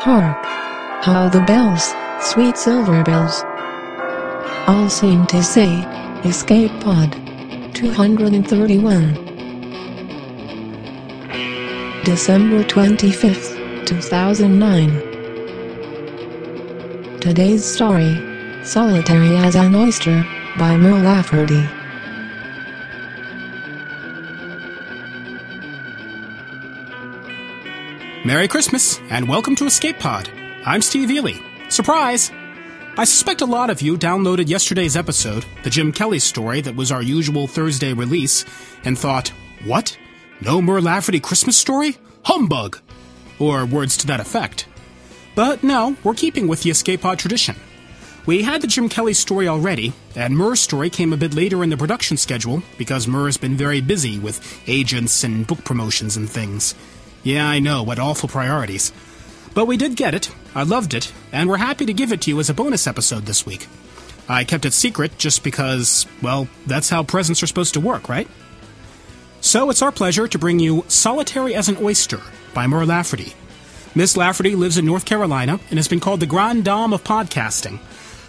Hark! How the bells, sweet silver bells, all seem to say, Escape Pod 231. December 25th, 2009. Today's story Solitary as an Oyster by Mur Lafferty. Merry Christmas and welcome to Escape Pod. I'm Steve Eley. Surprise! I suspect a lot of you downloaded yesterday's episode, the Jim Kelly story that was our usual Thursday release, and thought, what? No Mur Lafferty Christmas story? Humbug! Or words to that effect. But no, we're keeping with the Escape Pod tradition. We had the Jim Kelly story already, and Mur's story came a bit later in the production schedule because Mur's been very busy with agents and book promotions and things. Yeah, I know, what awful priorities. But we did get it, I loved it, and we're happy to give it to you as a bonus episode this week. I kept it secret just because, well, that's how presents are supposed to work, right? So it's our pleasure to bring you Solitary as an Oyster by Mur Lafferty. Miss Lafferty lives in North Carolina and has been called the Grande Dame of podcasting.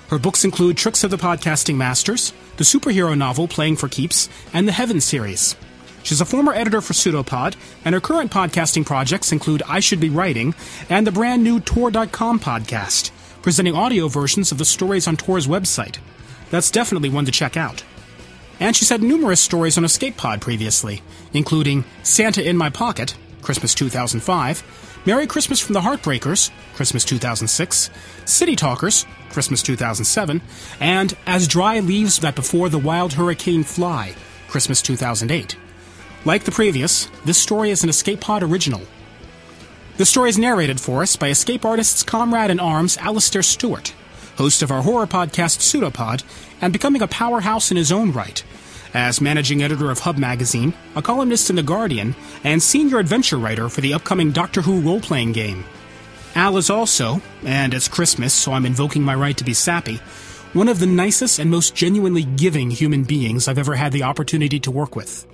Her books include Tricks of the Podcasting Masters, the superhero novel Playing for Keeps, and the Heaven series. She's a former editor for Pseudopod, and her current podcasting projects include I Should Be Writing and the brand new Tor.com podcast, presenting audio versions of the stories on Tor's website. That's definitely one to check out. And she's had numerous stories on Escape Pod previously, including Santa in My Pocket, Christmas 2005, Merry Christmas from the Heartbreakers, Christmas 2006, City Talkers, Christmas 2007, and As Dry Leaves That Before the Wild Hurricane Fly, Christmas 2008. Like the previous, this story is an Escape Pod original. The story is narrated for us by escape artist's comrade in arms, Alasdair Stewart, host of our horror podcast Pseudopod, and becoming a powerhouse in his own right, as managing editor of Hub Magazine, a columnist in The Guardian, and senior adventure writer for the upcoming Doctor Who role playing game. Al is also, and it's Christmas, so I'm invoking my right to be sappy, one of the nicest and most genuinely giving human beings I've ever had the opportunity to work with.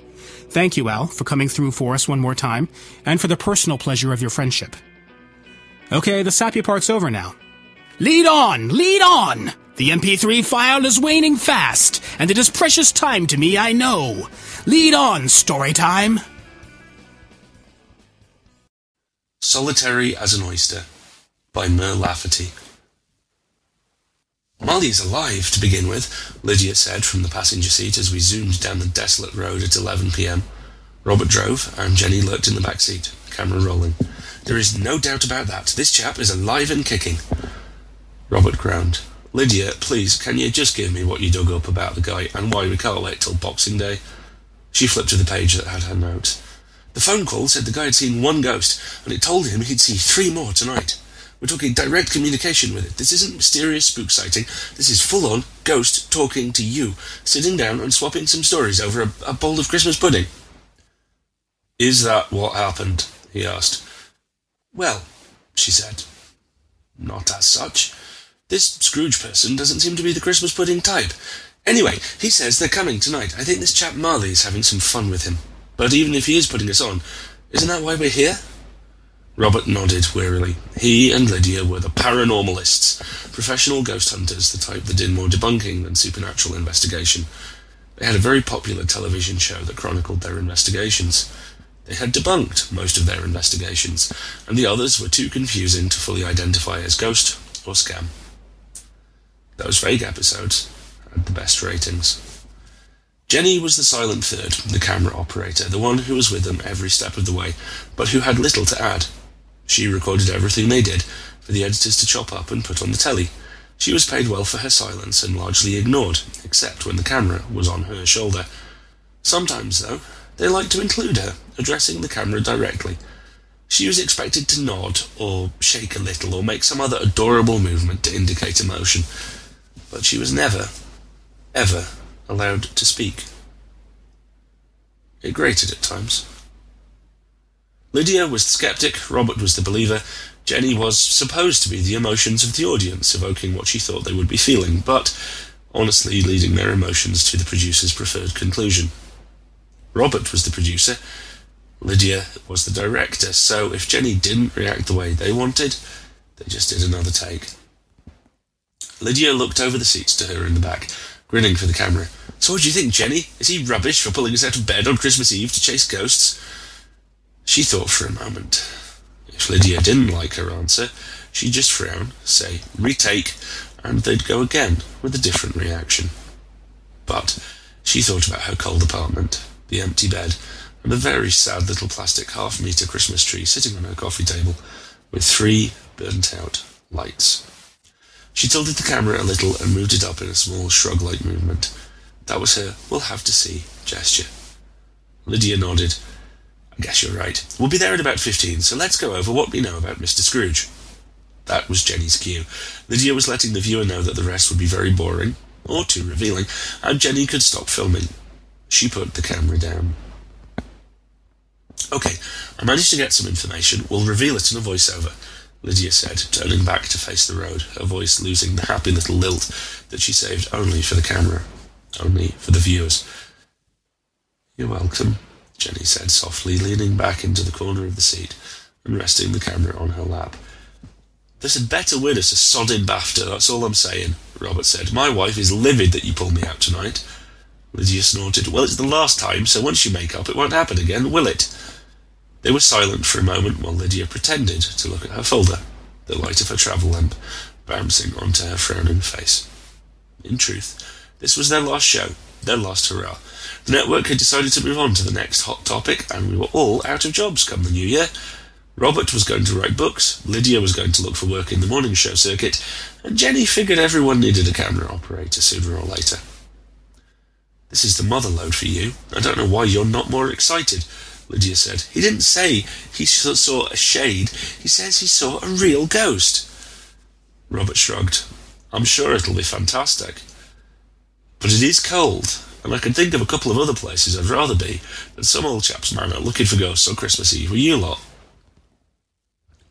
Thank you, Al, for coming through for us one more time, and for the personal pleasure of your friendship. Okay, the sappy part's over now. Lead on! Lead on! The MP3 file is waning fast, and it is precious time to me, I know. Lead on, story time! Solitary as an Oyster by Mur Lafferty. Marley's alive, to begin with, Lydia said from the passenger seat as we zoomed down the desolate road at 11 p.m. Robert drove, and Jenny lurked in the back seat, camera rolling. There is no doubt about that. This chap is alive and kicking. Robert groaned. Lydia, please, can you just give me what you dug up about the guy and why we can't wait till Boxing Day? She flipped to the page that had her notes. The phone call said the guy had seen one ghost, and it told him he'd see three more tonight. We're talking direct communication with it. This isn't mysterious spook sighting. This is full on ghost talking to you, sitting down and swapping some stories over a, a bowl of Christmas pudding. Is that what happened? he asked. Well, she said. Not as such. This Scrooge person doesn't seem to be the Christmas pudding type. Anyway, he says they're coming tonight. I think this chap Marley is having some fun with him. But even if he is putting us on, isn't that why we're here? Robert nodded wearily. He and Lydia were the paranormalists, professional ghost hunters, the type that did more debunking than supernatural investigation. They had a very popular television show that chronicled their investigations. They had debunked most of their investigations, and the others were too confusing to fully identify as ghost or scam. Those vague episodes had the best ratings. Jenny was the silent third, the camera operator, the one who was with them every step of the way, but who had little to add. She recorded everything they did for the editors to chop up and put on the telly. She was paid well for her silence and largely ignored, except when the camera was on her shoulder. Sometimes, though, they liked to include her, addressing the camera directly. She was expected to nod, or shake a little, or make some other adorable movement to indicate emotion, but she was never, ever allowed to speak. It grated at times. Lydia was the skeptic, Robert was the believer, Jenny was supposed to be the emotions of the audience, evoking what she thought they would be feeling, but honestly leading their emotions to the producer's preferred conclusion. Robert was the producer, Lydia was the director, so if Jenny didn't react the way they wanted, They just did another take. Lydia looked over the seats to her in the back, grinning for the camera. So what do you think, Jenny? Is he rubbish for pulling us out of bed on Christmas Eve to chase ghosts? She thought for a moment. If Lydia didn't like her answer, she'd just frown, say, retake, and they'd go again with a different reaction. But she thought about her cold apartment, the empty bed, and a very sad little plastic half metre Christmas tree sitting on her coffee table with three burnt out lights. She tilted the camera a little and moved it up in a small shrug like movement. That was her we'll have to see gesture. Lydia nodded. I guess you're right. We'll be there in about fifteen, so let's go over what we know about Mr. Scrooge. That was Jenny's cue. Lydia was letting the viewer know that the rest would be very boring, or too revealing, and Jenny could stop filming. She put the camera down. Okay, I managed to get some information. We'll reveal it in a voiceover, Lydia said, turning back to face the road, her voice losing the happy little lilt that she saved only for the camera, only for the viewers. You're welcome, Jenny said softly, leaning back into the corner of the seat and resting the camera on her lap. This had better win us a sodding BAFTA, that's all I'm saying, Robert said. My wife is livid that you pulled me out tonight. Lydia snorted. Well, it's the last time, so once you make up, it won't happen again, will it? They were silent for a moment while Lydia pretended to look at her folder, the light of her travel lamp bouncing onto her frowning face. In truth, this was their last show, their last hurrah. The network had decided to move on to the next hot topic, and we were all out of jobs come the new year. Robert was going to write books, Lydia was going to look for work in the morning show circuit, and Jenny figured everyone needed a camera operator sooner or later. This is the mother load for you. I don't know why you're not more excited, Lydia said. He didn't say he saw a shade, he says he saw a real ghost. Robert shrugged. I'm sure it'll be fantastic. But it is cold, and I can think of a couple of other places I'd rather be than some old chap's manor looking for ghosts on Christmas Eve with you lot.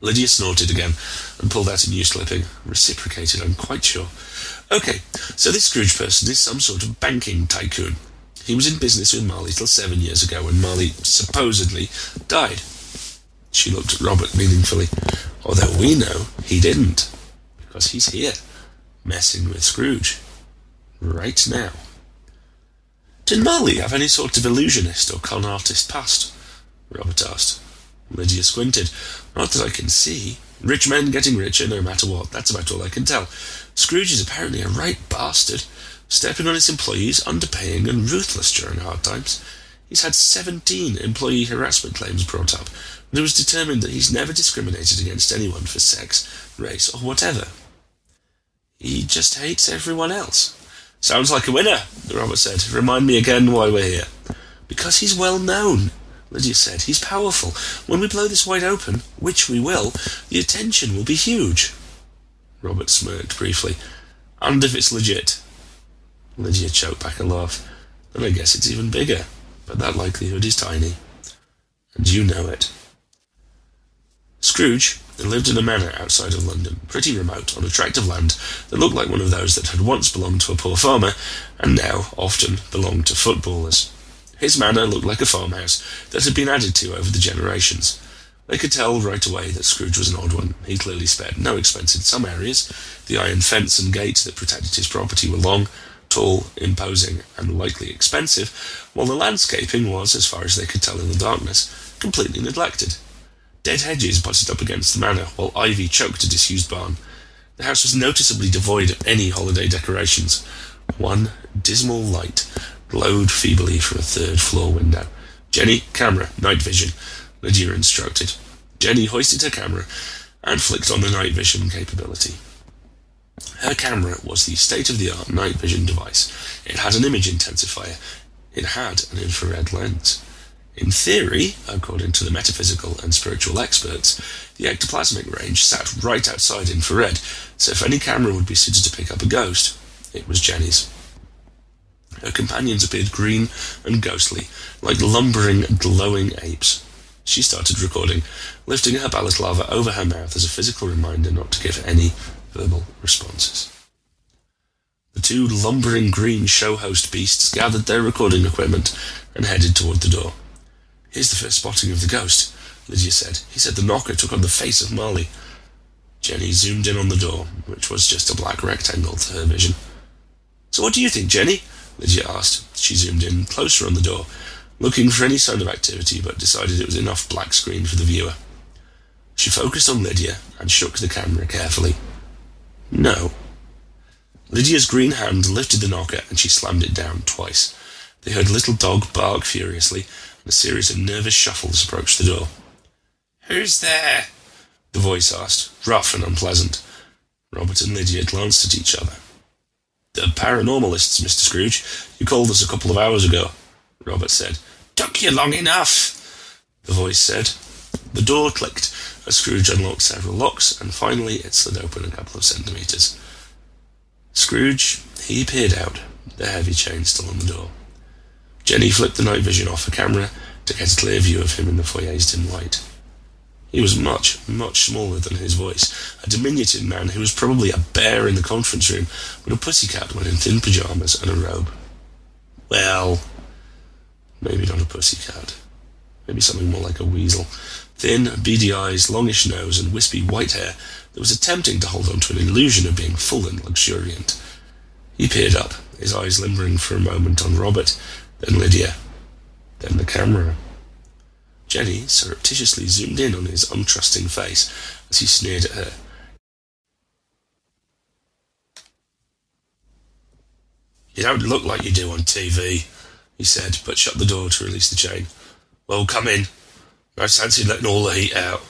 Lydia snorted again and pulled out a new slipping, reciprocated, I'm quite sure. Okay, so this Scrooge person is some sort of banking tycoon. He was in business with Marley till seven years ago when Marley supposedly died. She looked at Robert meaningfully, although we know he didn't, because he's here, messing with Scrooge. Right now. Did Marley have any sort of illusionist or con artist past? Robert asked. Lydia squinted. Not that I can see. Rich men getting richer no matter what. That's about all I can tell. Scrooge is apparently a right bastard, stepping on his employees, underpaying, and ruthless during hard times. He's had 17 employee harassment claims brought up, and it was determined that he's never discriminated against anyone for sex, race, or whatever. He just hates everyone else. Sounds like a winner, Robert said. Remind me again why we're here. Because he's well known. Lydia said. He's powerful. When we blow this wide open, which we will, the attention will be huge. Robert smirked briefly. And if it's legit? Lydia choked back a laugh. Then I guess it's even bigger, but that likelihood is tiny. And you know it. Scrooge lived in a manor outside of London, pretty remote, on a tract of land that looked like one of those that had once belonged to a poor farmer and now often belonged to footballers. His manor looked like a farmhouse that had been added to over the generations. They could tell right away that Scrooge was an odd one. He clearly spared no expense in some areas. The iron fence and gate that protected his property were long, tall, imposing, and likely expensive, while the landscaping was, as far as they could tell in the darkness, completely neglected. Dead hedges butted up against the manor, while ivy choked a disused barn. The house was noticeably devoid of any holiday decorations. One dismal light glowed feebly from a third floor window. Jenny, camera, night vision, Lydia instructed. Jenny hoisted her camera and flicked on the night vision capability. Her camera was the state of the art night vision device. It had an image intensifier. It had an infrared lens. In theory, according to the metaphysical and spiritual experts, the ectoplasmic range sat right outside infrared, so if any camera would be suited to pick up a ghost, it was Jenny's. Her companions appeared green and ghostly, like lumbering, glowing apes. She started recording, lifting her balaclava over her mouth as a physical reminder not to give any verbal responses. The two lumbering green show host beasts gathered their recording equipment and headed toward the door. Here's the first spotting of the ghost, Lydia said. He said the knocker took on the face of Marley. Jenny zoomed in on the door, which was just a black rectangle to her vision. So what do you think, Jenny? Lydia asked. She zoomed in closer on the door, looking for any sign of activity, but decided it was enough black screen for the viewer. She focused on Lydia and shook the camera carefully. No. Lydia's green hand lifted the knocker and she slammed it down twice. They heard little dog bark furiously, a series of nervous shuffles approached the door. Who's there? The voice asked, rough and unpleasant. Robert and Lydia glanced at each other. The paranormalists, Mr. Scrooge. You called us a couple of hours ago, Robert said. Took you long enough, the voice said. The door clicked as Scrooge unlocked several locks, and finally it slid open a couple of centimetres. Scrooge, he peered out, the heavy chain still on the door. Jenny flipped the night vision off her camera to get a clear view of him in the foyer's dim light. He was much, much smaller than his voice, a diminutive man who was probably a bear in the conference room, but a pussycat when in thin pyjamas and a robe. Well, maybe not a pussycat. Maybe something more like a weasel. Thin, beady eyes, longish nose, and wispy white hair that was attempting to hold on to an illusion of being full and luxuriant. He peered up, his eyes lingering for a moment on Robert, then Lydia, then the camera. Jenny surreptitiously zoomed in on his untrusting face as he sneered at her. You don't look like you do on TV, he said, but shut the door to release the chain. Well, come in. I fancy letting all the heat out.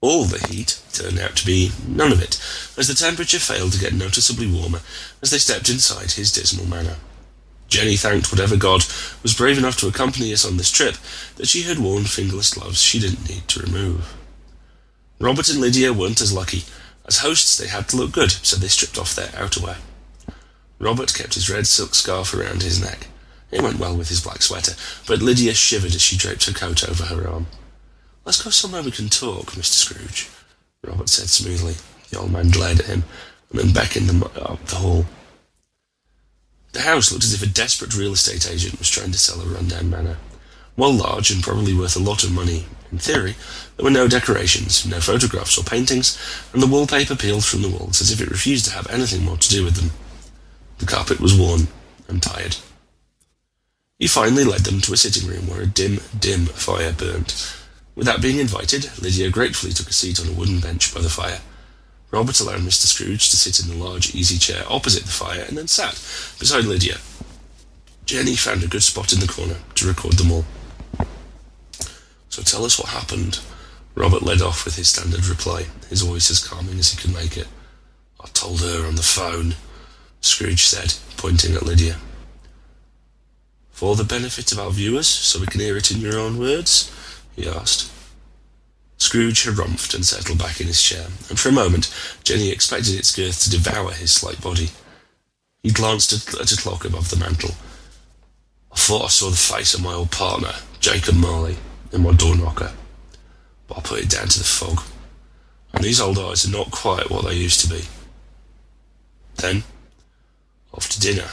All the heat turned out to be none of it, as the temperature failed to get noticeably warmer as they stepped inside his dismal manor. Jenny thanked whatever god was brave enough to accompany us on this trip that she had worn fingerless gloves she didn't need to remove. Robert and Lydia weren't as lucky. As hosts, they had to look good, so they stripped off their outerwear. Robert kept his red silk scarf around his neck. It went well with his black sweater, but Lydia shivered as she draped her coat over her arm. Let's go somewhere we can talk, Mr. Scrooge, Robert said smoothly. The old man glared at him and then beckoned them up the hall. The house looked as if a desperate real estate agent was trying to sell a rundown manor. While large and probably worth a lot of money, in theory, there were no decorations, no photographs or paintings, and the wallpaper peeled from the walls as if it refused to have anything more to do with them. The carpet was worn and tired. He finally led them to a sitting room where a dim, dim fire burnt. Without being invited, Lydia gratefully took a seat on a wooden bench by the fire. Robert allowed Mr. Scrooge to sit in the large easy chair opposite the fire and then sat beside Lydia. Jenny found a good spot in the corner to record them all. So tell us what happened. Robert led off with his standard reply, his voice as calming as he could make it. I told her on the phone, Scrooge said, pointing at Lydia. For the benefit of our viewers, so we can hear it in your own words? he asked. Scrooge harumphed and settled back in his chair, and for a moment Jenny expected its girth to devour his slight body. He glanced at, at a clock above the mantel. I thought I saw the face of my old partner, Jacob Marley, in my door knocker, but I put it down to the fog, and these old eyes are not quite what they used to be. Then, after dinner,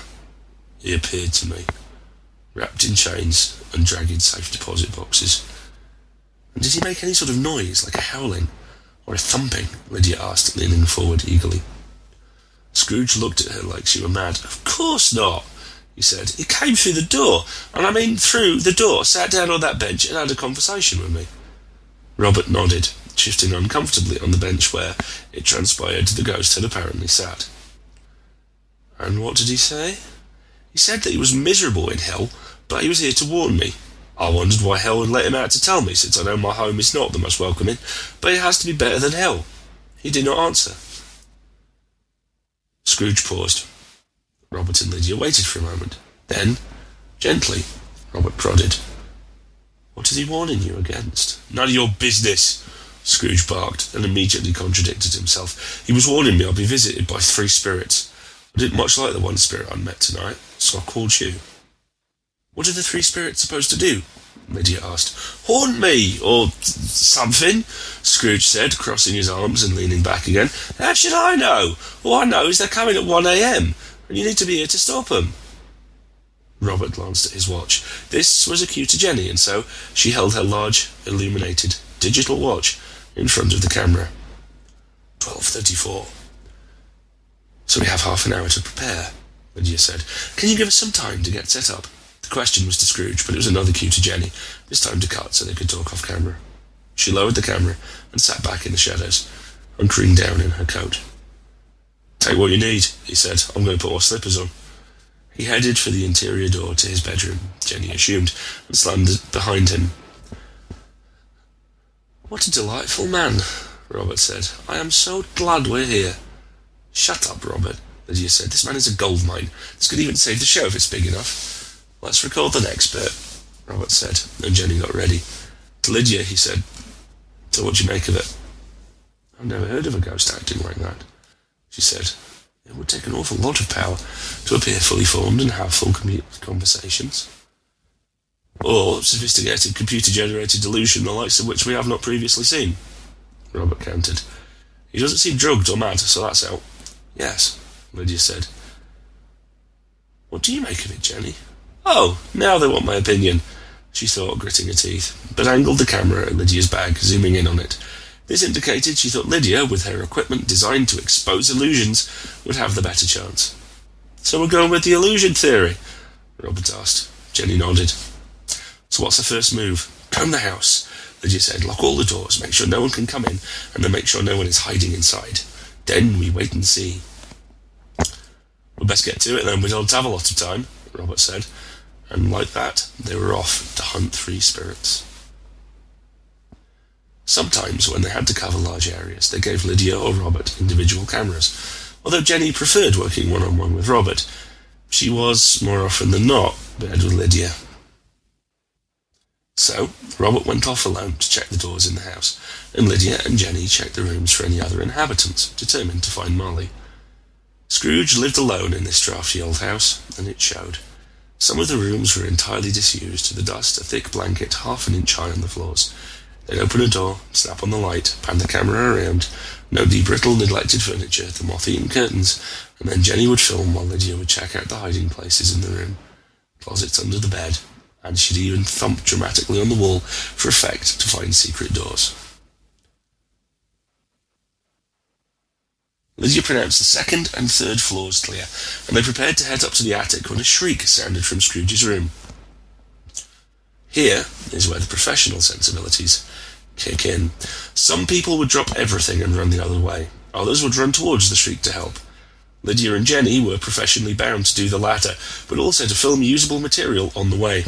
he appeared to me, wrapped in chains and dragging safe deposit boxes. Did he make any sort of noise, like a howling or a thumping? Lydia asked, leaning forward eagerly. Scrooge looked at her like she were mad. Of course not, he said. He came through the door, and I mean through the door, sat down on that bench and had a conversation with me. Robert nodded, shifting uncomfortably on the bench where, it transpired, the ghost had apparently sat. And what did he say? He said that he was miserable in hell, but he was here to warn me. I wondered why hell would let him out to tell me, since I know my home is not the most welcoming, but it has to be better than hell. He did not answer. Scrooge paused. Robert and Lydia waited for a moment. Then, gently, Robert prodded. What is he warning you against? None of your business, Scrooge barked, and immediately contradicted himself. He was warning me I'd be visited by three spirits. I didn't much like the one spirit I met tonight, so I called you. What are the three spirits supposed to do? Lydia asked. Haunt me, or something, Scrooge said, crossing his arms and leaning back again. How should I know? All I know is they're coming at 1 a.m., and you need to be here to stop them. Robert glanced at his watch. This was a cue to Jenny, and so she held her large, illuminated, digital watch in front of the camera. 12.34. So we have half an hour to prepare, Lydia said. Can you give us some time to get set up? The question was to Scrooge, but it was another cue to Jenny, this time to cut so they could talk off camera. She lowered the camera and sat back in the shadows, hunkering down in her coat. Take what you need, he said. I'm going to put my slippers on. He headed for the interior door to his bedroom, Jenny assumed, and slammed it behind him. What a delightful man, Robert said. I am so glad we're here. Shut up, Robert, Lydia said. This man is a gold mine. This could even save the show if it's big enough. Let's record the next bit, Robert said, and Jenny got ready. To Lydia, he said, So what do you make of it? I've never heard of a ghost acting like that, she said. It would take an awful lot of power to appear fully formed and have full conversations. Or sophisticated computer-generated delusion, the likes of which we have not previously seen. Robert countered. He doesn't seem drugged or mad, so that's out. Yes, Lydia said. What do you make of it, Jenny? Oh, now they want my opinion, she thought, gritting her teeth, but angled the camera at Lydia's bag, zooming in on it. This indicated she thought Lydia, with her equipment designed to expose illusions, would have the better chance. So we're going with the illusion theory? Robert asked. Jenny nodded. So what's the first move? Comb the house, Lydia said. Lock all the doors, make sure no one can come in, and then make sure no one is hiding inside. Then we wait and see. We'd best get to it then, we don't have a lot of time, Robert said. And like that, they were off to hunt three spirits. Sometimes, when they had to cover large areas, they gave Lydia or Robert individual cameras. Although Jenny preferred working one on one with Robert, she was, more often than not, paired with Lydia. So, Robert went off alone to check the doors in the house, and Lydia and Jenny checked the rooms for any other inhabitants, determined to find Marley. Scrooge lived alone in this draughty old house, and it showed. Some of the rooms were entirely disused, the dust a thick blanket half an inch high on the floors, They'd open a door, snap on the light, pan the camera around, note the brittle, neglected furniture, the moth-eaten curtains, and then Jenny would film while Lydia would check out the hiding places in the room, closets under the bed, and she'd even thump dramatically on the wall for effect to find secret doors. Lydia pronounced the second and third floors clear, and they prepared to head up to the attic when a shriek sounded from Scrooge's room. Here is where the professional sensibilities kick in. Some people would drop everything and run the other way. Others would run towards the shriek to help. Lydia and Jenny were professionally bound to do the latter, but also to film usable material on the way.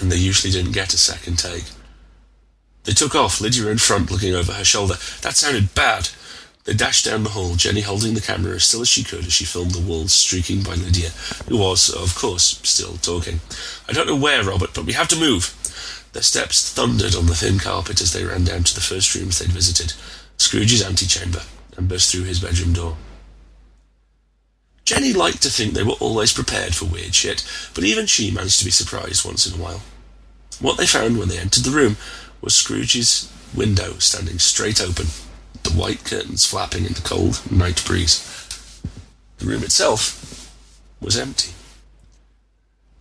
And they usually didn't get a second take. They took off, Lydia in front, looking over her shoulder. That sounded bad. They dashed down the hall, Jenny holding the camera as still as she could as she filmed the walls streaking by Lydia, who was, of course, still talking. I don't know where, Robert, but we have to move. Their steps thundered on the thin carpet as they ran down to the first rooms they'd visited, Scrooge's antechamber, and burst through his bedroom door. Jenny liked to think they were always prepared for weird shit, but even she managed to be surprised once in a while. What they found when they entered the room was Scrooge's window standing straight open the white curtains flapping in the cold night breeze. The room itself was empty.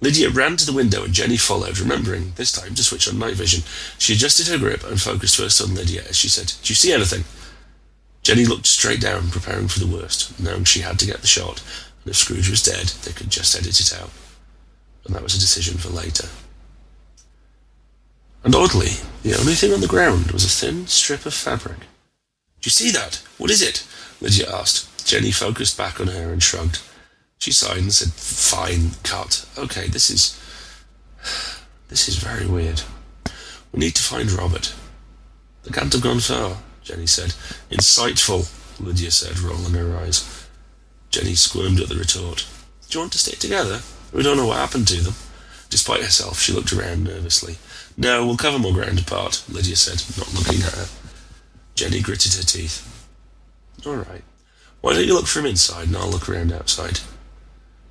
Lydia ran to the window and Jenny followed, remembering, this time, to switch on night vision. She adjusted her grip and focused first on Lydia as she said, Do you see anything? Jenny looked straight down, preparing for the worst, knowing she had to get the shot, and if Scrooge was dead, they could just edit it out. And that was a decision for later. And oddly, the only thing on the ground was a thin strip of fabric. Do you see that? What is it? Lydia asked. Jenny focused back on her and shrugged. She sighed and said, Fine, cut. Okay, this is. This is very weird. We need to find Robert. They can't have gone far, Jenny said. Insightful, Lydia said, rolling her eyes. Jenny squirmed at the retort. Do you want to stay together? We don't know what happened to them. Despite herself, she looked around nervously. No, we'll cover more ground apart, Lydia said, not looking at her. Jenny gritted her teeth. All right. Why don't you look from inside and I'll look around outside?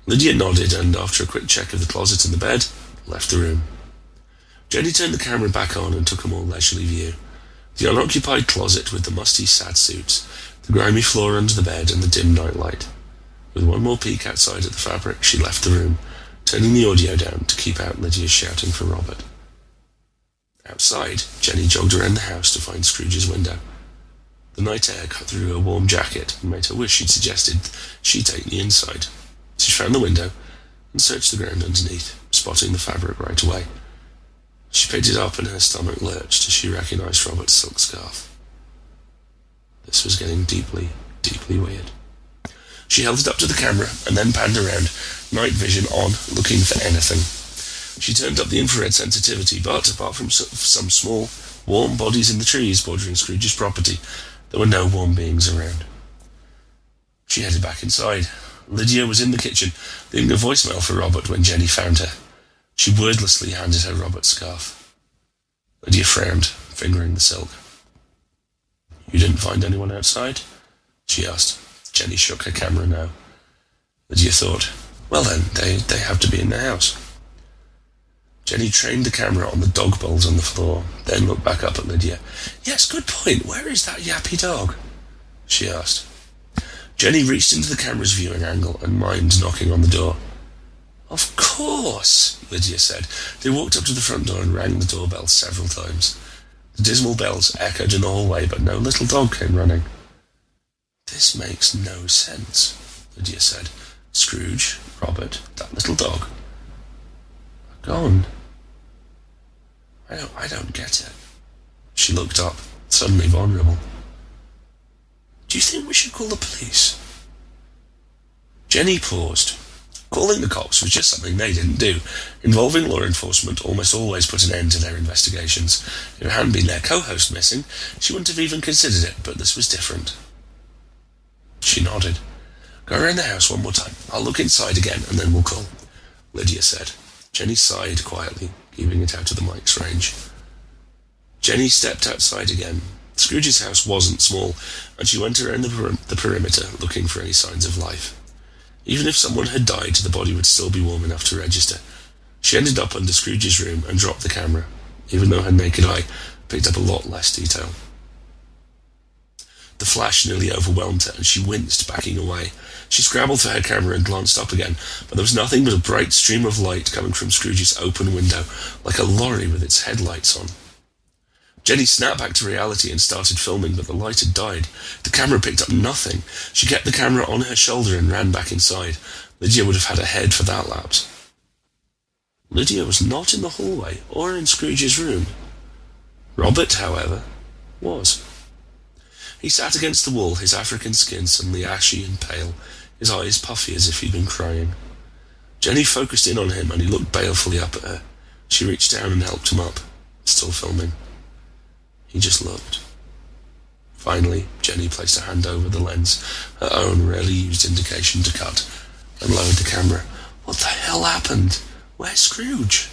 Lydia nodded and, after a quick check of the closet and the bed, left the room. Jenny turned the camera back on and took a more leisurely view. The unoccupied closet with the musty sad suits, the grimy floor under the bed, and the dim night light. With one more peek outside at the fabric, she left the room, turning the audio down to keep out Lydia's shouting for Robert. Outside, Jenny jogged around the house to find Scrooge's window. The night air cut through her warm jacket and made her wish she'd suggested she take the inside. She found the window and searched the ground underneath, spotting the fabric right away. She picked it up and her stomach lurched as she recognized Robert's silk scarf. This was getting deeply, deeply weird. She held it up to the camera and then panned around, night vision on, looking for anything. She turned up the infrared sensitivity, but apart from some small, warm bodies in the trees bordering Scrooge's property, there were no warm beings around. She headed back inside. Lydia was in the kitchen, leaving a voicemail for Robert when Jenny found her. She wordlessly handed her Robert's scarf. Lydia frowned, fingering the silk. You didn't find anyone outside? She asked. Jenny shook her camera no. Lydia thought, well then, they, they have to be in the house. Jenny trained the camera on the dog bowls on the floor, then looked back up at Lydia. Yes, good point. Where is that yappy dog? She asked. Jenny reached into the camera's viewing angle and mimed knocking on the door. Of course, Lydia said. They walked up to the front door and rang the doorbell several times. The dismal bells echoed in the hallway, but no little dog came running. This makes no sense, Lydia said. Scrooge, Robert, that little dog. Gone. I don't, I don't get it. She looked up, suddenly vulnerable. Do you think we should call the police? Jenny paused. Calling the cops was just something they didn't do. Involving law enforcement almost always put an end to their investigations. If it hadn't been their co-host missing, she wouldn't have even considered it, but this was different. She nodded. Go around the house one more time. I'll look inside again, and then we'll call, Lydia said. Jenny sighed quietly, keeping it out of the mic's range. Jenny stepped outside again. Scrooge's house wasn't small, and she went around the, the perimeter looking for any signs of life. Even if someone had died, the body would still be warm enough to register. She ended up under Scrooge's room and dropped the camera, even though her naked eye picked up a lot less detail. The flash nearly overwhelmed her, and she winced, backing away. She scrambled for her camera and glanced up again, but there was nothing but a bright stream of light coming from Scrooge's open window, like a lorry with its headlights on. Jenny snapped back to reality and started filming, but the light had died. The camera picked up nothing. She kept the camera on her shoulder and ran back inside. Lydia would have had a head for that lapse. Lydia was not in the hallway or in Scrooge's room. Robert, however, was. He sat against the wall, his African skin suddenly ashy and pale, his eyes puffy as if he'd been crying. Jenny focused in on him and he looked balefully up at her. She reached down and helped him up, still filming. He just looked. Finally, Jenny placed a hand over the lens, her own rarely used indication to cut, and lowered the camera. What the hell happened? Where's Scrooge?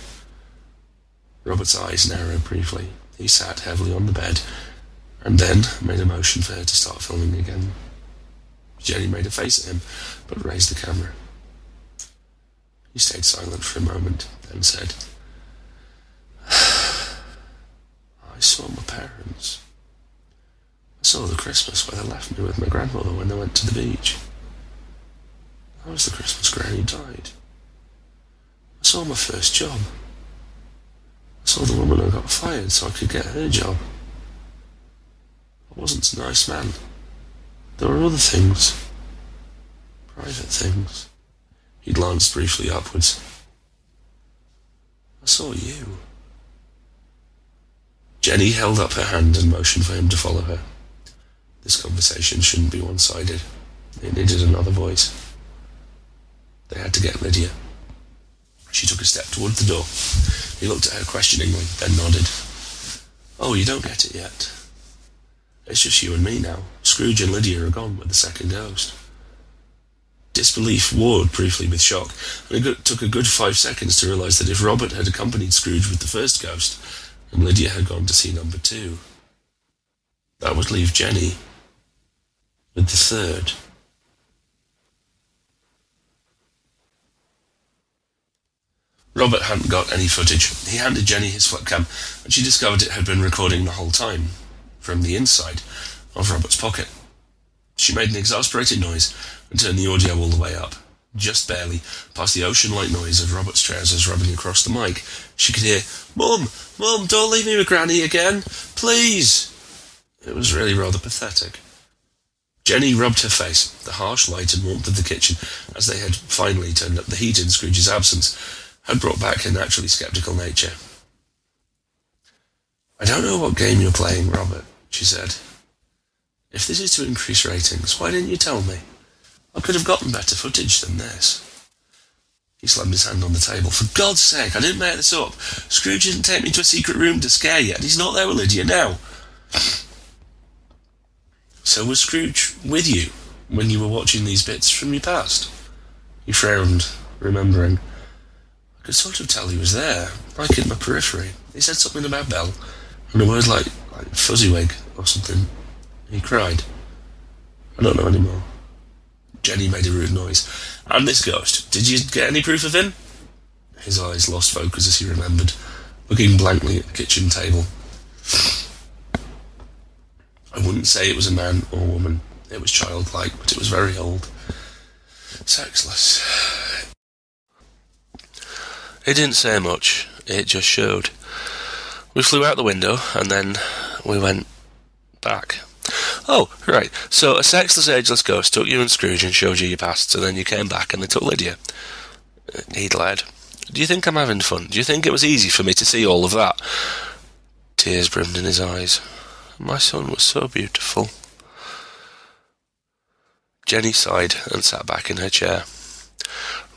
Robert's eyes narrowed briefly. He sat heavily on the bed, and then made a motion for her to start filming again. Jenny made a face at him, but raised the camera. He stayed silent for a moment, then said, I saw my parents. I saw the Christmas where they left me with my grandmother when they went to the beach. That was the Christmas Granny died. I saw my first job. I saw the woman who got fired so I could get her job. I wasn't a nice man. There were other things. Private things. He glanced briefly upwards. I saw you. Jenny held up her hand and motioned for him to follow her. This conversation shouldn't be one-sided. It needed another voice. They had to get Lydia. She took a step toward the door. He looked at her questioningly, then nodded. Oh, you don't get it yet. It's just you and me now. Scrooge and Lydia are gone with the second ghost. Disbelief warred briefly with shock, and it took a good five seconds to realize that if Robert had accompanied Scrooge with the first ghost, and Lydia had gone to see number two. That would leave Jenny with the third. Robert hadn't got any footage. He handed Jenny his cam, and she discovered it had been recording the whole time, from the inside of Robert's pocket. She made an exasperated noise and turned the audio all the way up just barely, past the ocean-like noise of Robert's trousers rubbing across the mic, she could hear, Mum, Mum, don't leave me with Granny again, please. It was really rather pathetic. Jenny rubbed her face. The harsh light and warmth of the kitchen, as they had finally turned up the heat in Scrooge's absence, had brought back her naturally sceptical nature. I don't know what game you're playing, Robert, she said. If this is to increase ratings, why didn't you tell me? I could have gotten better footage than this. He slammed his hand on the table. For God's sake, I didn't make this up. Scrooge didn't take me to a secret room to scare you, and he's not there with Lydia now. So was Scrooge with you when you were watching these bits from your past? He frowned, remembering. I could sort of tell he was there, like in my periphery. He said something about Bell, and a word like, like Fuzzywig or something. He cried. I don't know anymore. Jenny made a rude noise. And this ghost, did you get any proof of him? His eyes lost focus as he remembered, looking blankly at the kitchen table. I wouldn't say it was a man or woman. It was childlike, but it was very old. Sexless. It didn't say much, it just showed. We flew out the window, and then we went back. Oh, right. So a sexless, ageless ghost took you and Scrooge and showed you your past, and then you came back and they took Lydia. Uh, He'd lied. Do you think I'm having fun? Do you think it was easy for me to see all of that? Tears brimmed in his eyes. My son was so beautiful. Jenny sighed and sat back in her chair.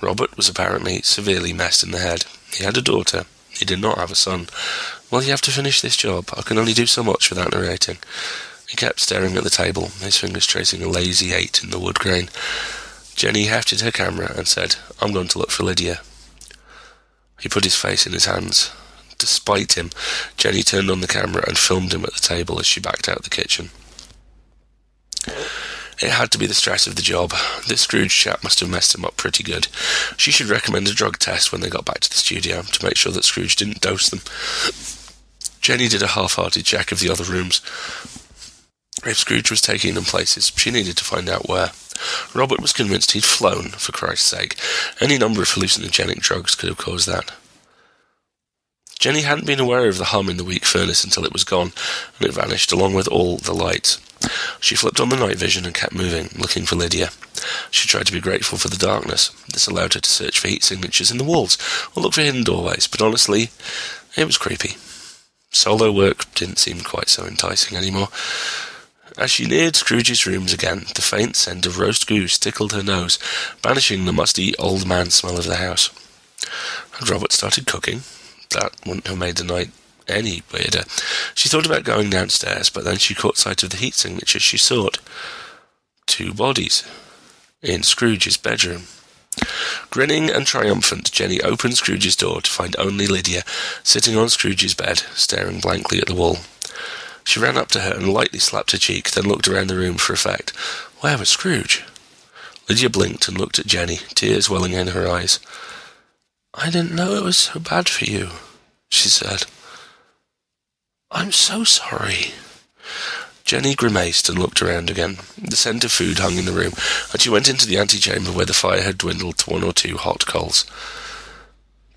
Robert was apparently severely messed in the head. He had a daughter. He did not have a son. Well, you have to finish this job. I can only do so much without narrating. He kept staring at the table, his fingers tracing a lazy eight in the wood grain. Jenny hefted her camera and said, I'm going to look for Lydia. He put his face in his hands. Despite him, Jenny turned on the camera and filmed him at the table as she backed out of the kitchen. It had to be the stress of the job. This Scrooge chap must have messed him up pretty good. She should recommend a drug test when they got back to the studio to make sure that Scrooge didn't dose them. Jenny did a half-hearted check of the other rooms. If Scrooge was taking them places, she needed to find out where. Robert was convinced he'd flown, for Christ's sake. Any number of hallucinogenic drugs could have caused that. Jenny hadn't been aware of the hum in the weak furnace until it was gone, and it vanished along with all the lights. She flipped on the night vision and kept moving, looking for Lydia. She tried to be grateful for the darkness. This allowed her to search for heat signatures in the walls, or look for hidden doorways, but honestly, it was creepy. Solo work didn't seem quite so enticing anymore. As she neared Scrooge's rooms again, the faint scent of roast goose tickled her nose, banishing the musty old man smell of the house. Had Robert started cooking? That wouldn't have made the night any weirder. She thought about going downstairs, but then she caught sight of the heat signature she sought. Two bodies. In Scrooge's bedroom. Grinning and triumphant, Jenny opened Scrooge's door to find only Lydia, sitting on Scrooge's bed, staring blankly at the wall. She ran up to her and lightly slapped her cheek, then looked around the room for effect. Where was Scrooge? Lydia blinked and looked at Jenny, tears welling in her eyes. I didn't know it was so bad for you, she said. I'm so sorry. Jenny grimaced and looked around again. The scent of food hung in the room, and she went into the antechamber where the fire had dwindled to one or two hot coals.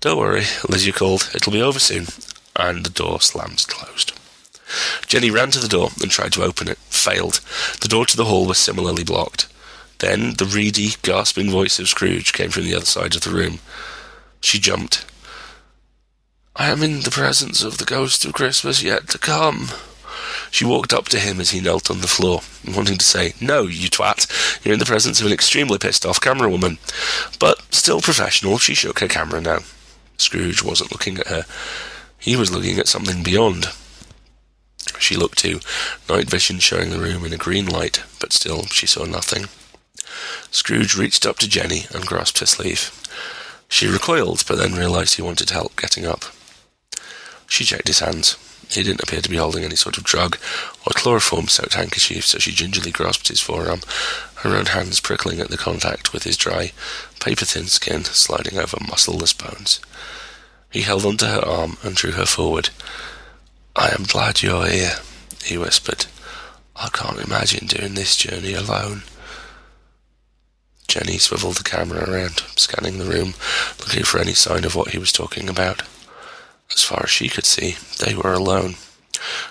Don't worry, Lydia called. It'll be over soon. And the door slammed closed. Jenny ran to the door and tried to open it. Failed. The door to the hall was similarly blocked. Then the reedy, gasping voice of Scrooge came from the other side of the room. She jumped. I am in the presence of the ghost of Christmas yet to come. She walked up to him as he knelt on the floor, wanting to say, No, you twat, you're in the presence of an extremely pissed off camera woman. But, still professional, she shook her camera now. Scrooge wasn't looking at her. He was looking at something beyond. She looked too, night vision showing the room in a green light, but still she saw nothing. Scrooge reached up to Jenny and grasped her sleeve. She recoiled, but then realized he wanted help getting up. She checked his hands. He didn't appear to be holding any sort of drug or chloroform-soaked handkerchief, so she gingerly grasped his forearm, her own hands prickling at the contact with his dry, paper-thin skin sliding over muscleless bones. He held onto her arm and drew her forward. I am glad you're here, he whispered. I can't imagine doing this journey alone. Jenny swiveled the camera around, scanning the room, looking for any sign of what he was talking about. As far as she could see, they were alone.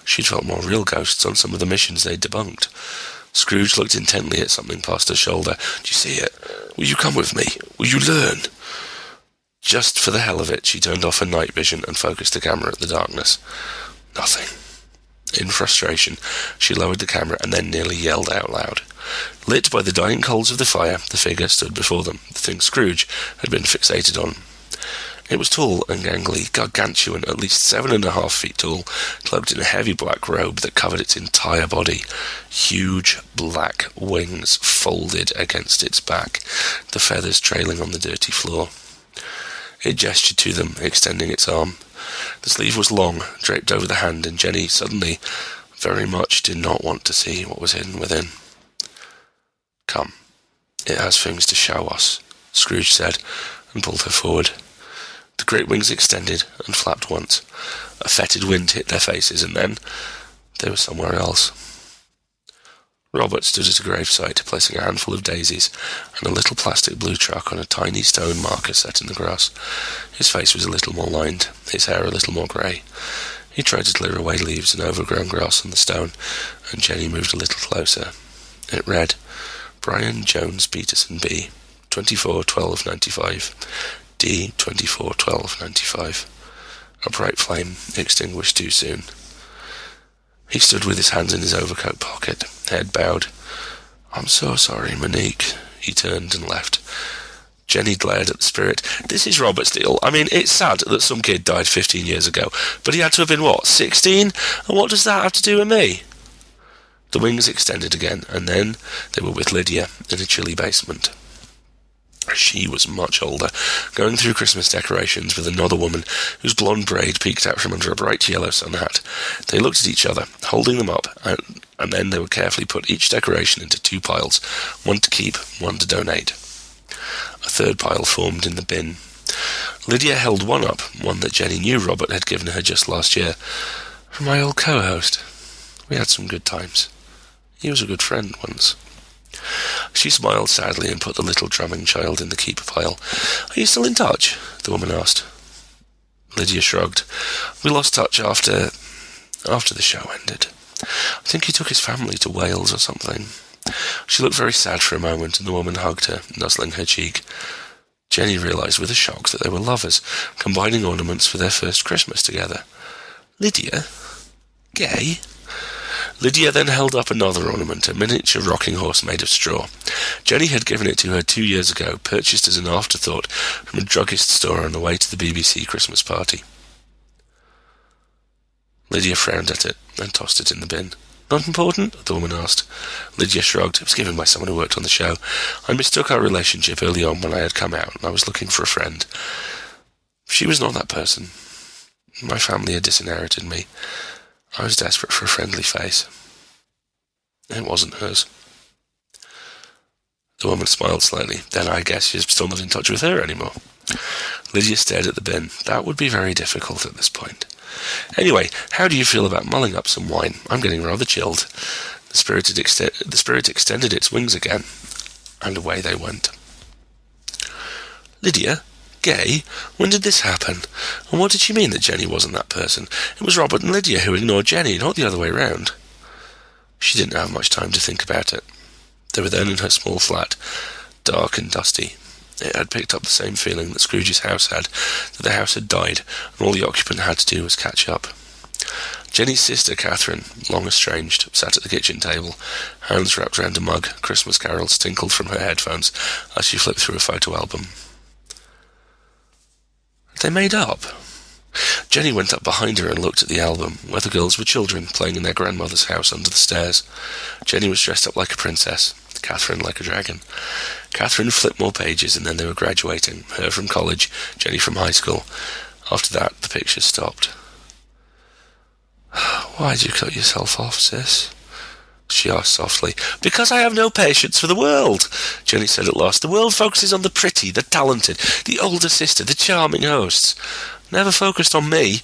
She'd felt more real ghosts on some of the missions they'd debunked. Scrooge looked intently at something past her shoulder. Do you see it? Will you come with me? Will you learn? Just for the hell of it, she turned off her night vision and focused the camera at the darkness. Nothing. In frustration, she lowered the camera and then nearly yelled out loud. Lit by the dying coals of the fire, the figure stood before them, the thing Scrooge had been fixated on. It was tall and gangly, gargantuan, at least seven and a half feet tall, cloaked in a heavy black robe that covered its entire body. Huge black wings folded against its back, the feathers trailing on the dirty floor. It gestured to them, extending its arm. The sleeve was long, draped over the hand, and Jenny suddenly very much did not want to see what was hidden within. Come, it has things to show us, Scrooge said, and pulled her forward. The great wings extended and flapped once. A fetid wind hit their faces, and then they were somewhere else. Robert stood at a gravesite, placing a handful of daisies and a little plastic blue truck on a tiny stone marker set in the grass. His face was a little more lined, his hair a little more grey. He tried to clear away leaves and overgrown grass on the stone, and Jenny moved a little closer. It read, Brian Jones Peterson B. 24 12 95. D 24 12 95. A bright flame extinguished too soon. He stood with his hands in his overcoat pocket, head bowed. I'm so sorry, Monique. He turned and left. Jenny glared at the spirit. This is Robert Steele. I mean, it's sad that some kid died 15 years ago, but he had to have been, what, 16? And what does that have to do with me? The wings extended again, and then they were with Lydia in a chilly basement. She was much older, going through Christmas decorations with another woman whose blonde braid peeked out from under a bright yellow sun hat. They looked at each other, holding them up, and, and then they would carefully put each decoration into two piles, one to keep, one to donate. A third pile formed in the bin. Lydia held one up, one that Jenny knew Robert had given her just last year, from my old co-host. We had some good times. He was a good friend once. She smiled sadly and put the little drumming child in the keeper pile. Are you still in touch? the woman asked. Lydia shrugged. We lost touch after after the show ended. I think he took his family to Wales or something. She looked very sad for a moment, and the woman hugged her, nuzzling her cheek. Jenny realized with a shock that they were lovers, combining ornaments for their first Christmas together. Lydia? Gay? Lydia then held up another ornament, a miniature rocking horse made of straw. Jenny had given it to her two years ago, purchased as an afterthought from a druggist store on the way to the BBC Christmas party. Lydia frowned at it and tossed it in the bin. Not important? the woman asked. Lydia shrugged. It was given by someone who worked on the show. I mistook our relationship early on when I had come out, and I was looking for a friend. She was not that person. My family had disinherited me. I was desperate for a friendly face. It wasn't hers. The woman smiled slightly. Then I guess you're still not in touch with her anymore. Lydia stared at the bin. That would be very difficult at this point. Anyway, how do you feel about mulling up some wine? I'm getting rather chilled. The spirit, the spirit extended its wings again, and away they went. Lydia, gay? When did this happen? And what did she mean that Jenny wasn't that person? It was Robert and Lydia who ignored Jenny, not the other way round. She didn't have much time to think about it. They were then in her small flat, dark and dusty. It had picked up the same feeling that Scrooge's house had, that the house had died, and all the occupant had to do was catch up. Jenny's sister, Catherine, long estranged, sat at the kitchen table, hands wrapped round a mug. Christmas carols tinkled from her headphones as she flipped through a photo album. They made up. Jenny went up behind her and looked at the album, where the girls were children playing in their grandmother's house under the stairs. Jenny was dressed up like a princess, Catherine like a dragon. Catherine flipped more pages, and then they were graduating, her from college, Jenny from high school. After that, the pictures stopped. Why'd you cut yourself off, sis? She asked softly. Because I have no patience for the world, Jenny said at last. The world focuses on the pretty, the talented, the older sister, the charming hosts. Never focused on me.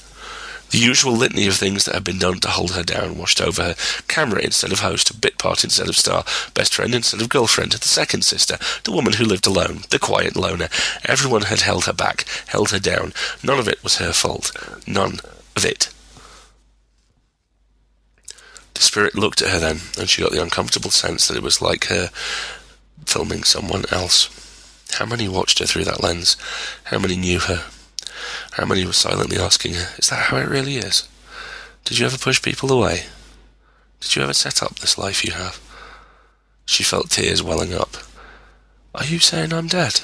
The usual litany of things that had been done to hold her down washed over her. Camera instead of host, bit part instead of star, best friend instead of girlfriend, the second sister, the woman who lived alone, the quiet loner. Everyone had held her back, held her down. None of it was her fault. None of it. Spirit looked at her then, and she got the uncomfortable sense that it was like her filming someone else. How many watched her through that lens? How many knew her? How many were silently asking her, Is that how it really is? Did you ever push people away? Did you ever set up this life you have? She felt tears welling up. Are you saying I'm dead?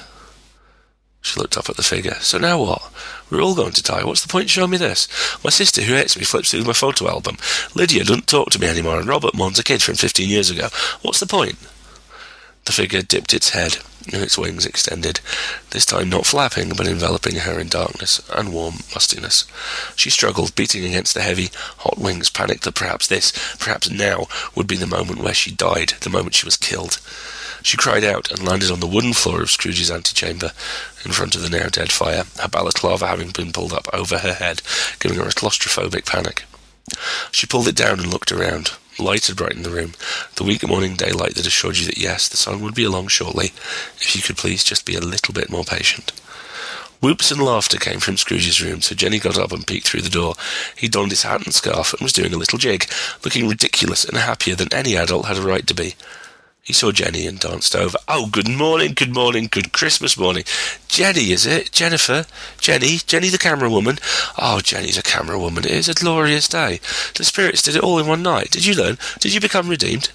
She looked up at the figure. So now what? We're all going to die. What's the point showing me this? My sister, who hates me, flips through my photo album. Lydia doesn't talk to me anymore, and Robert mourns a kid from 15 years ago. What's the point? The figure dipped its head, and its wings extended, this time not flapping, but enveloping her in darkness and warm mustiness. She struggled, beating against the heavy, hot wings, panicked that perhaps this, perhaps now, would be the moment where she died, the moment she was killed. She cried out and landed on the wooden floor of Scrooge's antechamber, in front of the now dead fire, her balaclava having been pulled up over her head, giving her a claustrophobic panic. She pulled it down and looked around. Light had brightened the room, the weak morning daylight that assured you that yes, the sun would be along shortly, if you could please just be a little bit more patient. Whoops and laughter came from Scrooge's room, so Jenny got up and peeked through the door. He donned his hat and scarf and was doing a little jig, looking ridiculous and happier than any adult had a right to be. He saw Jenny and danced over. Oh, good morning, good morning, good Christmas morning. Jenny, is it? Jennifer? Jenny? Jenny the camera woman? Oh, Jenny's a camera woman. It is a glorious day. The spirits did it all in one night. Did you learn? Did you become redeemed?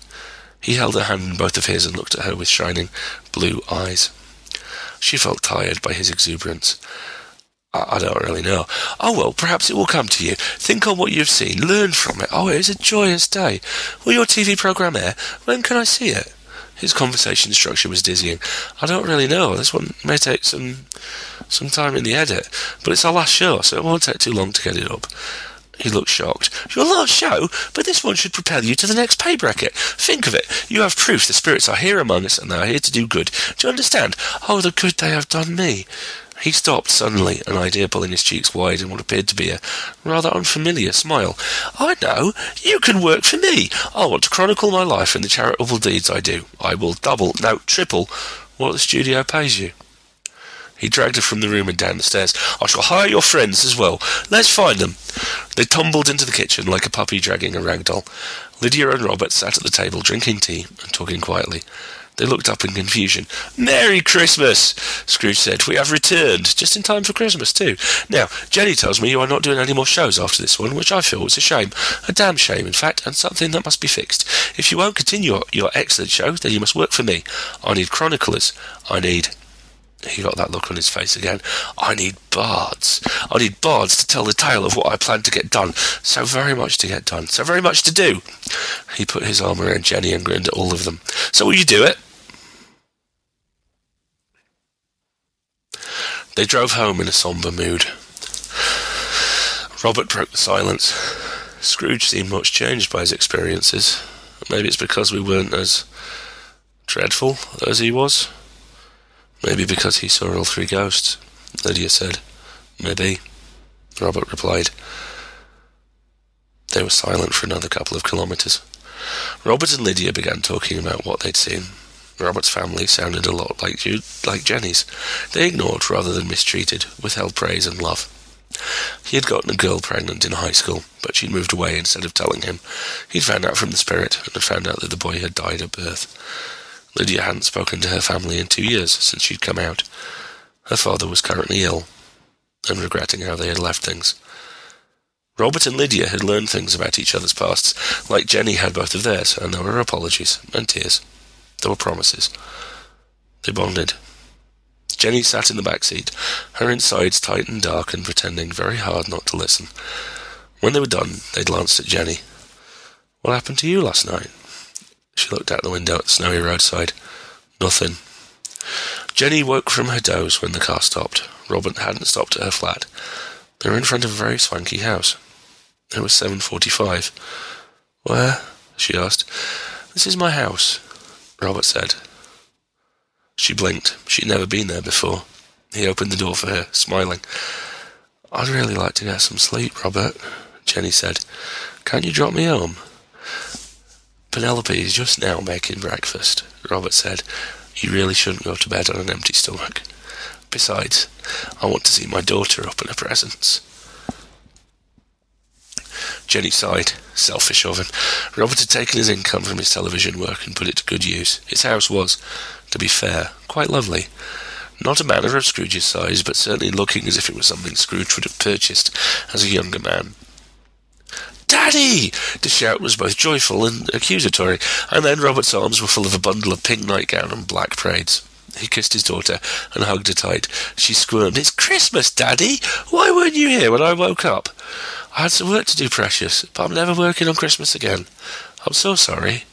He held her hand in both of his and looked at her with shining blue eyes. She felt tired by his exuberance. I, don't really know. Oh, well, perhaps it will come to you. Think on what you've seen. Learn from it. Oh, it is a joyous day. Will your TV programme air? When can I see it? His conversation structure was dizzying. I don't really know. This one may take some some time in the edit, but it's our last show, so it won't take too long to get it up. He looked shocked. Your last show? But this one should propel you to the next pay bracket. Think of it. You have proof the spirits are here among us and they are here to do good. Do you understand? Oh, the good they have done me. He stopped suddenly, an idea pulling his cheeks wide in what appeared to be a rather unfamiliar smile. I know. You can work for me. I want to chronicle my life and the charitable deeds I do. I will double, no, triple, what the studio pays you. He dragged her from the room and down the stairs. I shall hire your friends as well. Let's find them. They tumbled into the kitchen like a puppy dragging a rag doll. Lydia and Robert sat at the table drinking tea and talking quietly. They looked up in confusion. Merry Christmas! Scrooge said. We have returned, just in time for Christmas, too. Now, Jenny tells me you are not doing any more shows after this one, which I feel is a shame. A damn shame, in fact, and something that must be fixed. If you won't continue your, excellent show, then you must work for me. I need chroniclers. I need he got that look on his face again. I need bards. I need bards to tell the tale of what I plan to get done. So very much to get done. So very much to do. He put his arm around Jenny and grinned at all of them. So will you do it? They drove home in a sombre mood. Robert broke the silence. Scrooge seemed much changed by his experiences. Maybe it's because we weren't as dreadful as he was. Maybe because he saw all three ghosts, Lydia said. Maybe, Robert replied. They were silent for another couple of kilometres. Robert and Lydia began talking about what they'd seen. Robert's family sounded a lot like like Jenny's. They ignored rather than mistreated, withheld praise and love. He had gotten a girl pregnant in high school, but she'd moved away instead of telling him. He'd found out from the spirit and had found out that the boy had died at birth. Lydia hadn't spoken to her family in two years since she'd come out. Her father was currently ill, and regretting how they had left things. Robert and Lydia had learned things about each other's pasts, like Jenny had both of theirs, and there were apologies and tears. There were promises. They bonded. Jenny sat in the back seat, her insides tight and dark and pretending very hard not to listen. When they were done, they glanced at Jenny. What happened to you last night? She looked out the window at the snowy roadside. Nothing. Jenny woke from her doze when the car stopped. Robert hadn't stopped at her flat. They were in front of a very swanky house. It was 7.45. Where? she asked. This is my house, Robert said. She blinked. She'd never been there before. He opened the door for her, smiling. I'd really like to get some sleep, Robert, Jenny said. Can't you drop me home? Penelope is just now making breakfast, Robert said. You really shouldn't go to bed on an empty stomach. Besides, I want to see my daughter open her presents. Jenny sighed. Selfish of him. Robert had taken his income from his television work and put it to good use. His house was, to be fair, quite lovely. Not a manor of Scrooge's size, but certainly looking as if it was something Scrooge would have purchased as a younger man. Daddy! The shout was both joyful and accusatory, and then Robert's arms were full of a bundle of pink nightgown and black braids. He kissed his daughter and hugged her tight. She squirmed. It's Christmas, Daddy! Why weren't you here when I woke up? I had some work to do, precious, but I'm never working on Christmas again. I'm so sorry.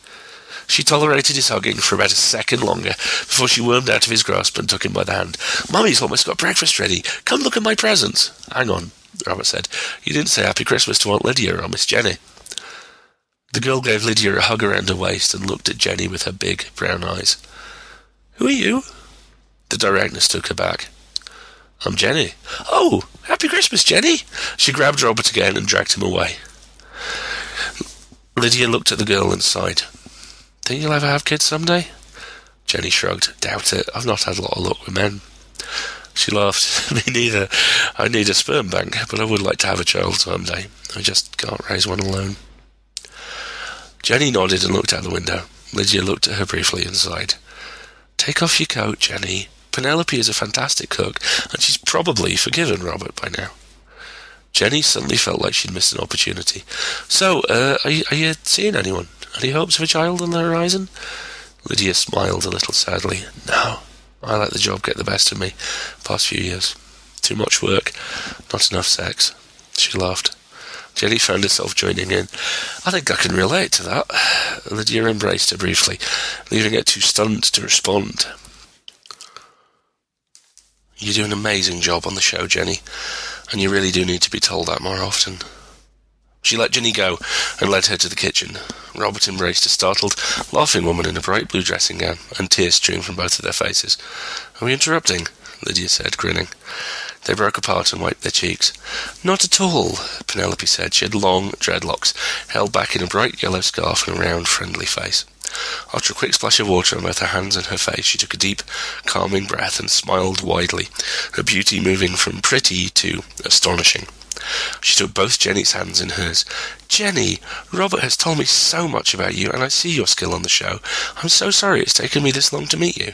She tolerated his hugging for about a second longer before she wormed out of his grasp and took him by the hand. Mummy's almost got breakfast ready. Come look at my presents. Hang on, Robert said. You didn't say Happy Christmas to Aunt Lydia or Miss Jenny. The girl gave Lydia a hug around her waist and looked at Jenny with her big brown eyes. Who are you? The directness took her back. I'm Jenny. Oh, Happy Christmas, Jenny! She grabbed Robert again and dragged him away. Lydia looked at the girl and sighed. Think you'll ever have kids someday? Jenny shrugged. Doubt it. I've not had a lot of luck with men. She laughed. Me neither. I need a sperm bank, but I would like to have a child someday. I just can't raise one alone. Jenny nodded and looked out the window. Lydia looked at her briefly and sighed. Take off your coat, Jenny. Penelope is a fantastic cook, and she's probably forgiven Robert by now. Jenny suddenly felt like she'd missed an opportunity. So, uh, are you, are you seeing anyone? Any hopes of a child on the horizon? Lydia smiled a little sadly. No, I let the job get the best of me past few years. Too much work, not enough sex. She laughed. Jenny found herself joining in. I think I can relate to that. Lydia embraced her briefly, leaving her too stunned to respond. You do an amazing job on the show, Jenny, and you really do need to be told that more often. She let Jenny go and led her to the kitchen. Robert embraced a startled, laughing woman in a bright blue dressing gown, and tears streamed from both of their faces. Are we interrupting? Lydia said, grinning. They broke apart and wiped their cheeks. Not at all, Penelope said. She had long dreadlocks, held back in a bright yellow scarf and a round, friendly face. After a quick splash of water on both her hands and her face, she took a deep, calming breath and smiled widely, her beauty moving from pretty to astonishing. She took both Jenny's hands in hers. Jenny, Robert has told me so much about you, and I see your skill on the show. I'm so sorry it's taken me this long to meet you.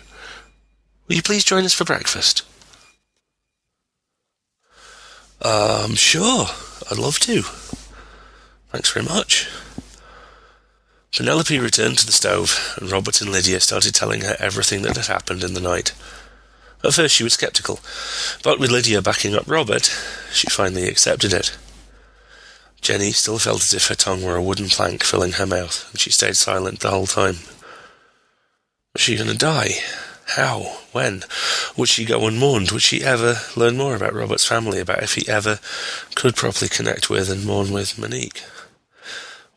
Will you please join us for breakfast? Um, sure. I'd love to. Thanks very much. Penelope returned to the stove, and Robert and Lydia started telling her everything that had happened in the night. At first she was sceptical, but with Lydia backing up Robert, she finally accepted it. Jenny still felt as if her tongue were a wooden plank filling her mouth, and she stayed silent the whole time. Was she going to die? How? When? Would she go unmourned? Would she ever learn more about Robert's family, about if he ever could properly connect with and mourn with Monique?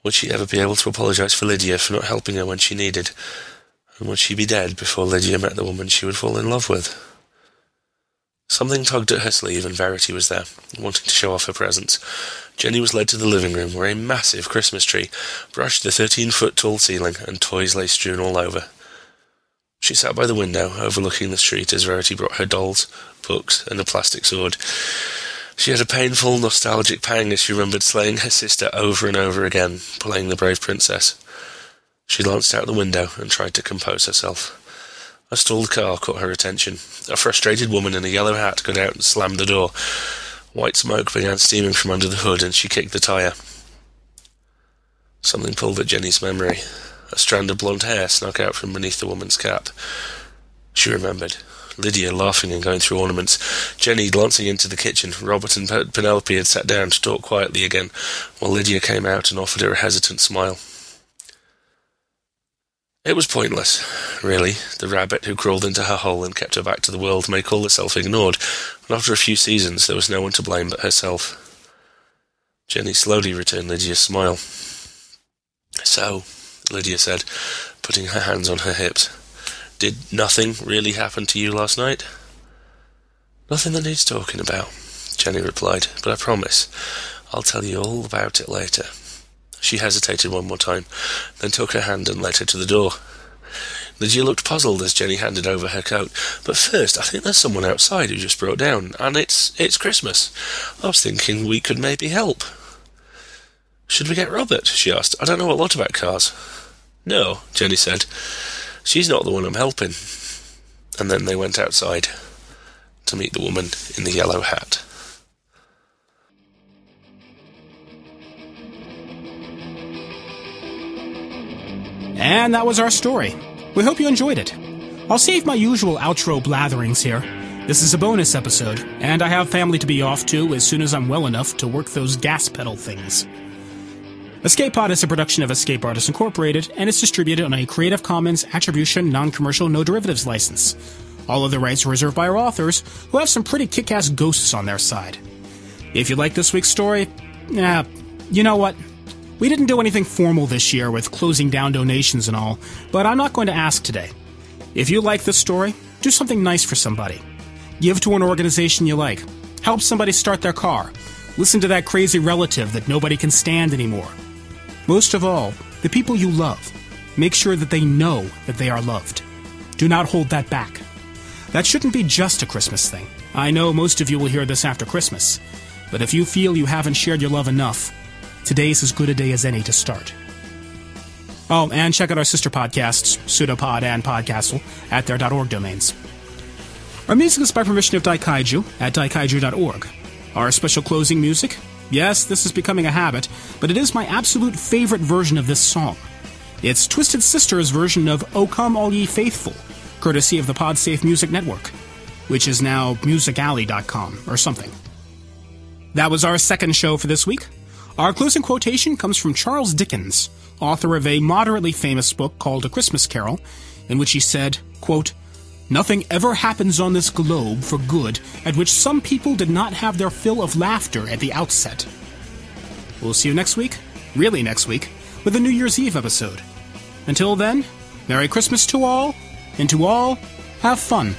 Would she ever be able to apologize for Lydia for not helping her when she needed? And would she be dead before Lydia met the woman she would fall in love with? Something tugged at her sleeve, and Verity was there, wanting to show off her presents. Jenny was led to the living room, where a massive Christmas tree brushed the thirteen-foot tall ceiling, and toys lay strewn all over. She sat by the window, overlooking the street, as Verity brought her dolls, books, and a plastic sword. She had a painful, nostalgic pang as she remembered slaying her sister over and over again, playing the brave princess. She glanced out the window and tried to compose herself. A stalled car caught her attention. A frustrated woman in a yellow hat got out and slammed the door. White smoke began steaming from under the hood, and she kicked the tire. Something pulled at Jenny's memory. A strand of blonde hair snuck out from beneath the woman's cap. She remembered. Lydia laughing and going through ornaments. Jenny glancing into the kitchen. Robert and Penelope had sat down to talk quietly again, while Lydia came out and offered her a hesitant smile. It was pointless, really. The rabbit who crawled into her hole and kept her back to the world may call herself ignored, but after a few seasons there was no one to blame but herself. Jenny slowly returned Lydia's smile. So, Lydia said, putting her hands on her hips, did nothing really happen to you last night? Nothing that needs talking about, Jenny replied, but I promise I'll tell you all about it later. She hesitated one more time, then took her hand and led her to the door. Lydia looked puzzled as Jenny handed over her coat. But first, I think there's someone outside who just broke down, and it's it's Christmas. I was thinking we could maybe help. Should we get Robert? she asked. I don't know a lot about cars. No, Jenny said. She's not the one I'm helping. And then they went outside to meet the woman in the yellow hat. And that was our story. We hope you enjoyed it. I'll save my usual outro blatherings here. This is a bonus episode, and I have family to be off to as soon as I'm well enough to work those gas pedal things. Escape Pod is a production of Escape Artists Incorporated and is distributed on a Creative Commons Attribution Non Commercial No Derivatives license. All of the rights are reserved by our authors, who have some pretty kick ass ghosts on their side. If you like this week's story, yeah, you know what? We didn't do anything formal this year with closing down donations and all, but I'm not going to ask today. If you like this story, do something nice for somebody. Give to an organization you like. Help somebody start their car. Listen to that crazy relative that nobody can stand anymore. Most of all, the people you love. Make sure that they know that they are loved. Do not hold that back. That shouldn't be just a Christmas thing. I know most of you will hear this after Christmas, but if you feel you haven't shared your love enough, today's as good a day as any to start. Oh, and check out our sister podcasts, Pseudopod and Podcastle, at their .org domains. Our music is by permission of Daikaiju at daikaiju.org. Our special closing music? Yes, this is becoming a habit, but it is my absolute favorite version of this song. It's Twisted Sister's version of O Come All Ye Faithful, courtesy of the PodSafe Music Network, which is now musicalley.com or something. That was our second show for this week. Our closing quotation comes from Charles Dickens, author of a moderately famous book called A Christmas Carol, in which he said, quote, Nothing ever happens on this globe for good at which some people did not have their fill of laughter at the outset. We'll see you next week, really next week, with a New Year's Eve episode. Until then, Merry Christmas to all, and to all, have fun.